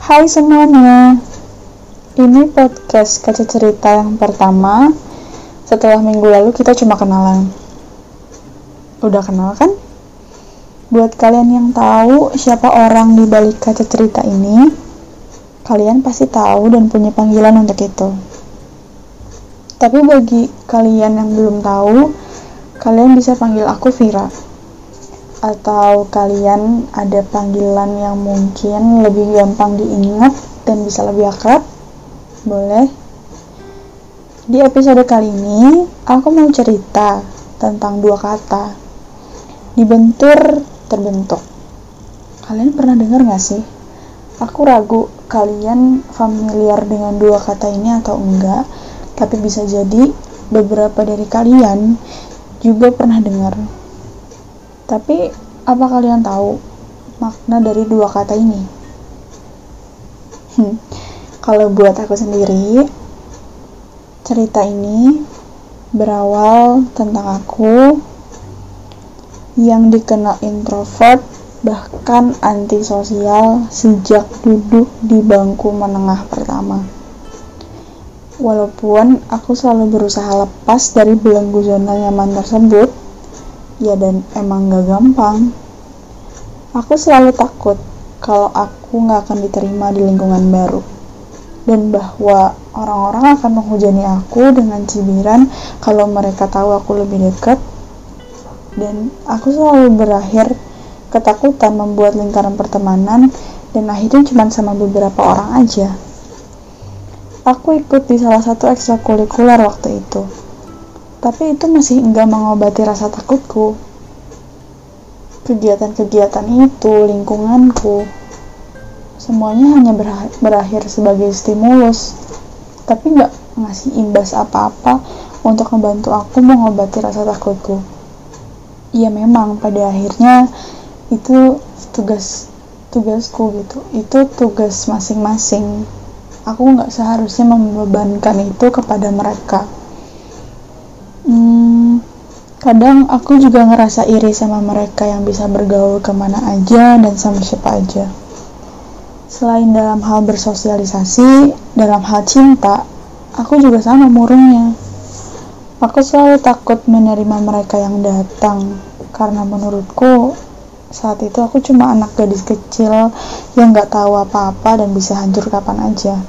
Hai semuanya, ini podcast kaca cerita yang pertama setelah minggu lalu kita cuma kenalan. Udah kenal kan? Buat kalian yang tahu siapa orang di balik kaca cerita ini, kalian pasti tahu dan punya panggilan untuk itu. Tapi bagi kalian yang belum tahu, kalian bisa panggil aku Vira atau kalian ada panggilan yang mungkin lebih gampang diingat dan bisa lebih akrab? Boleh. Di episode kali ini, aku mau cerita tentang dua kata. Dibentur, terbentuk. Kalian pernah dengar gak sih? Aku ragu kalian familiar dengan dua kata ini atau enggak, tapi bisa jadi beberapa dari kalian juga pernah dengar tapi, apa kalian tahu makna dari dua kata ini? Hmm, kalau buat aku sendiri, cerita ini berawal tentang aku yang dikenal introvert bahkan antisosial sejak duduk di bangku menengah pertama. Walaupun aku selalu berusaha lepas dari belenggu zona nyaman tersebut, ya dan emang gak gampang. Aku selalu takut kalau aku gak akan diterima di lingkungan baru. Dan bahwa orang-orang akan menghujani aku dengan cibiran kalau mereka tahu aku lebih dekat. Dan aku selalu berakhir ketakutan membuat lingkaran pertemanan dan akhirnya cuma sama beberapa orang aja. Aku ikut di salah satu ekstrakurikuler waktu itu tapi itu masih enggak mengobati rasa takutku. Kegiatan-kegiatan itu, lingkunganku, semuanya hanya berakhir sebagai stimulus, tapi enggak ngasih imbas apa-apa untuk membantu aku mengobati rasa takutku. Ya memang pada akhirnya itu tugas tugasku gitu, itu tugas masing-masing. Aku nggak seharusnya membebankan itu kepada mereka kadang aku juga ngerasa iri sama mereka yang bisa bergaul ke mana aja dan sama siapa aja. Selain dalam hal bersosialisasi, dalam hal cinta, aku juga sama murungnya. Aku selalu takut menerima mereka yang datang, karena menurutku saat itu aku cuma anak gadis kecil yang gak tahu apa-apa dan bisa hancur kapan aja.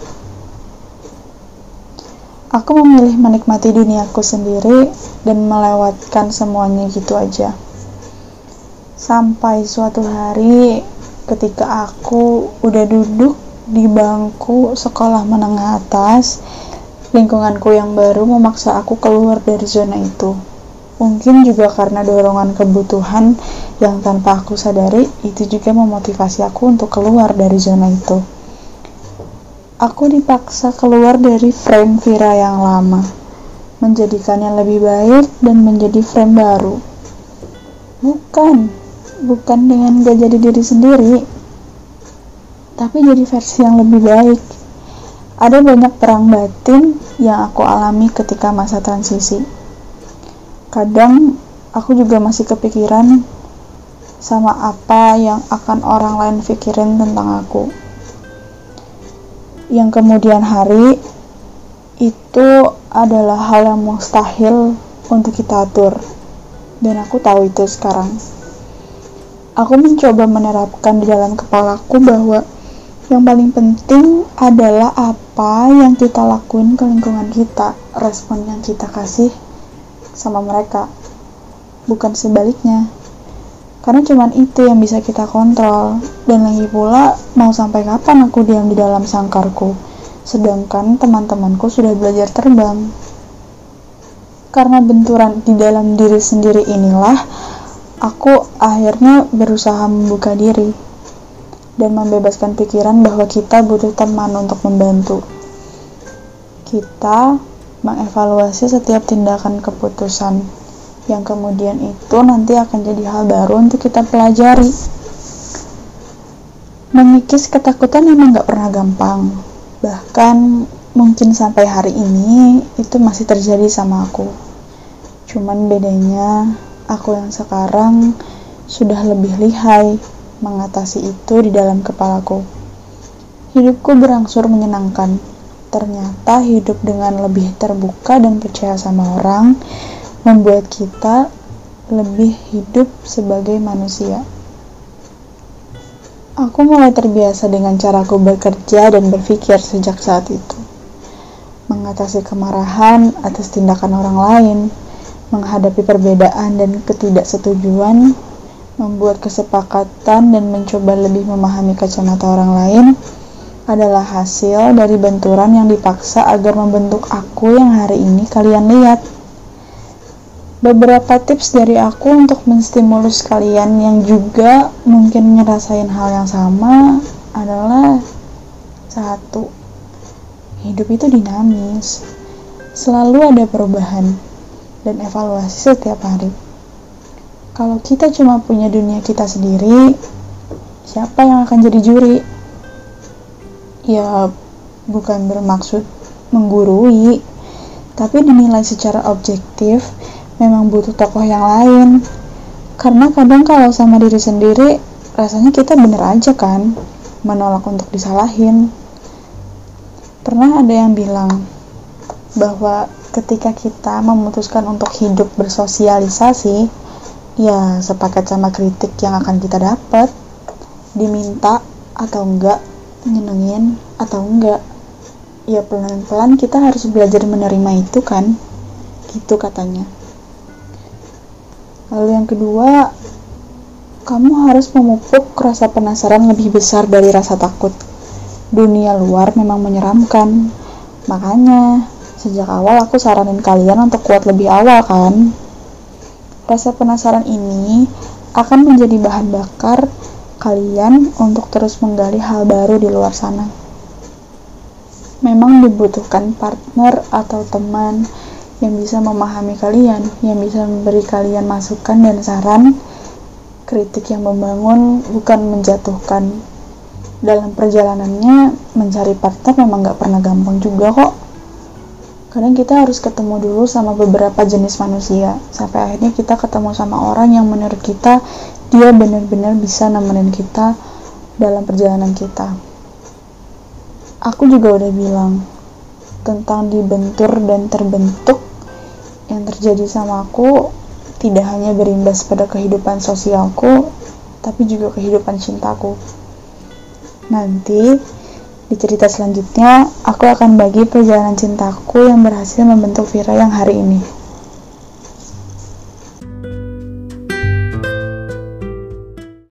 Aku memilih menikmati duniaku sendiri dan melewatkan semuanya gitu aja. Sampai suatu hari ketika aku udah duduk di bangku sekolah menengah atas, lingkunganku yang baru memaksa aku keluar dari zona itu. Mungkin juga karena dorongan kebutuhan yang tanpa aku sadari, itu juga memotivasi aku untuk keluar dari zona itu aku dipaksa keluar dari frame Vira yang lama, menjadikannya lebih baik dan menjadi frame baru. Bukan, bukan dengan gak jadi diri sendiri, tapi jadi versi yang lebih baik. Ada banyak perang batin yang aku alami ketika masa transisi. Kadang aku juga masih kepikiran sama apa yang akan orang lain pikirin tentang aku yang kemudian hari itu adalah hal yang mustahil untuk kita atur. Dan aku tahu itu sekarang. Aku mencoba menerapkan di dalam kepalaku bahwa yang paling penting adalah apa yang kita lakuin ke lingkungan kita respon yang kita kasih sama mereka. Bukan sebaliknya karena cuman itu yang bisa kita kontrol. Dan lagi pula mau sampai kapan aku diam di dalam sangkarku? Sedangkan teman-temanku sudah belajar terbang. Karena benturan di dalam diri sendiri inilah aku akhirnya berusaha membuka diri dan membebaskan pikiran bahwa kita butuh teman untuk membantu. Kita mengevaluasi setiap tindakan keputusan yang kemudian itu nanti akan jadi hal baru untuk kita pelajari. Mengikis ketakutan memang gak pernah gampang. Bahkan mungkin sampai hari ini itu masih terjadi sama aku. Cuman bedanya aku yang sekarang sudah lebih lihai mengatasi itu di dalam kepalaku. Hidupku berangsur menyenangkan. Ternyata hidup dengan lebih terbuka dan percaya sama orang membuat kita lebih hidup sebagai manusia. Aku mulai terbiasa dengan caraku bekerja dan berpikir sejak saat itu. Mengatasi kemarahan atas tindakan orang lain, menghadapi perbedaan dan ketidaksetujuan, membuat kesepakatan dan mencoba lebih memahami kacamata orang lain, adalah hasil dari benturan yang dipaksa agar membentuk aku yang hari ini kalian lihat. Beberapa tips dari aku untuk menstimulus kalian yang juga mungkin ngerasain hal yang sama adalah satu, hidup itu dinamis. Selalu ada perubahan dan evaluasi setiap hari. Kalau kita cuma punya dunia kita sendiri, siapa yang akan jadi juri? ya bukan bermaksud menggurui tapi dinilai secara objektif memang butuh tokoh yang lain. Karena kadang kalau sama diri sendiri rasanya kita bener aja kan menolak untuk disalahin. Pernah ada yang bilang bahwa ketika kita memutuskan untuk hidup bersosialisasi ya sepakat sama kritik yang akan kita dapat diminta atau enggak nyenengin atau enggak ya pelan-pelan kita harus belajar menerima itu kan? Gitu katanya lalu yang kedua kamu harus memupuk rasa penasaran lebih besar dari rasa takut. Dunia luar memang menyeramkan. Makanya sejak awal aku saranin kalian untuk kuat lebih awal kan? Rasa penasaran ini akan menjadi bahan bakar kalian untuk terus menggali hal baru di luar sana. Memang dibutuhkan partner atau teman yang bisa memahami kalian, yang bisa memberi kalian masukan dan saran, kritik yang membangun bukan menjatuhkan. Dalam perjalanannya, mencari partner memang gak pernah gampang juga kok. Kadang kita harus ketemu dulu sama beberapa jenis manusia, sampai akhirnya kita ketemu sama orang yang menurut kita dia benar-benar bisa nemenin kita dalam perjalanan kita. Aku juga udah bilang tentang dibentur dan terbentuk yang terjadi sama aku tidak hanya berimbas pada kehidupan sosialku, tapi juga kehidupan cintaku. Nanti di cerita selanjutnya, aku akan bagi perjalanan cintaku yang berhasil membentuk Vira yang hari ini.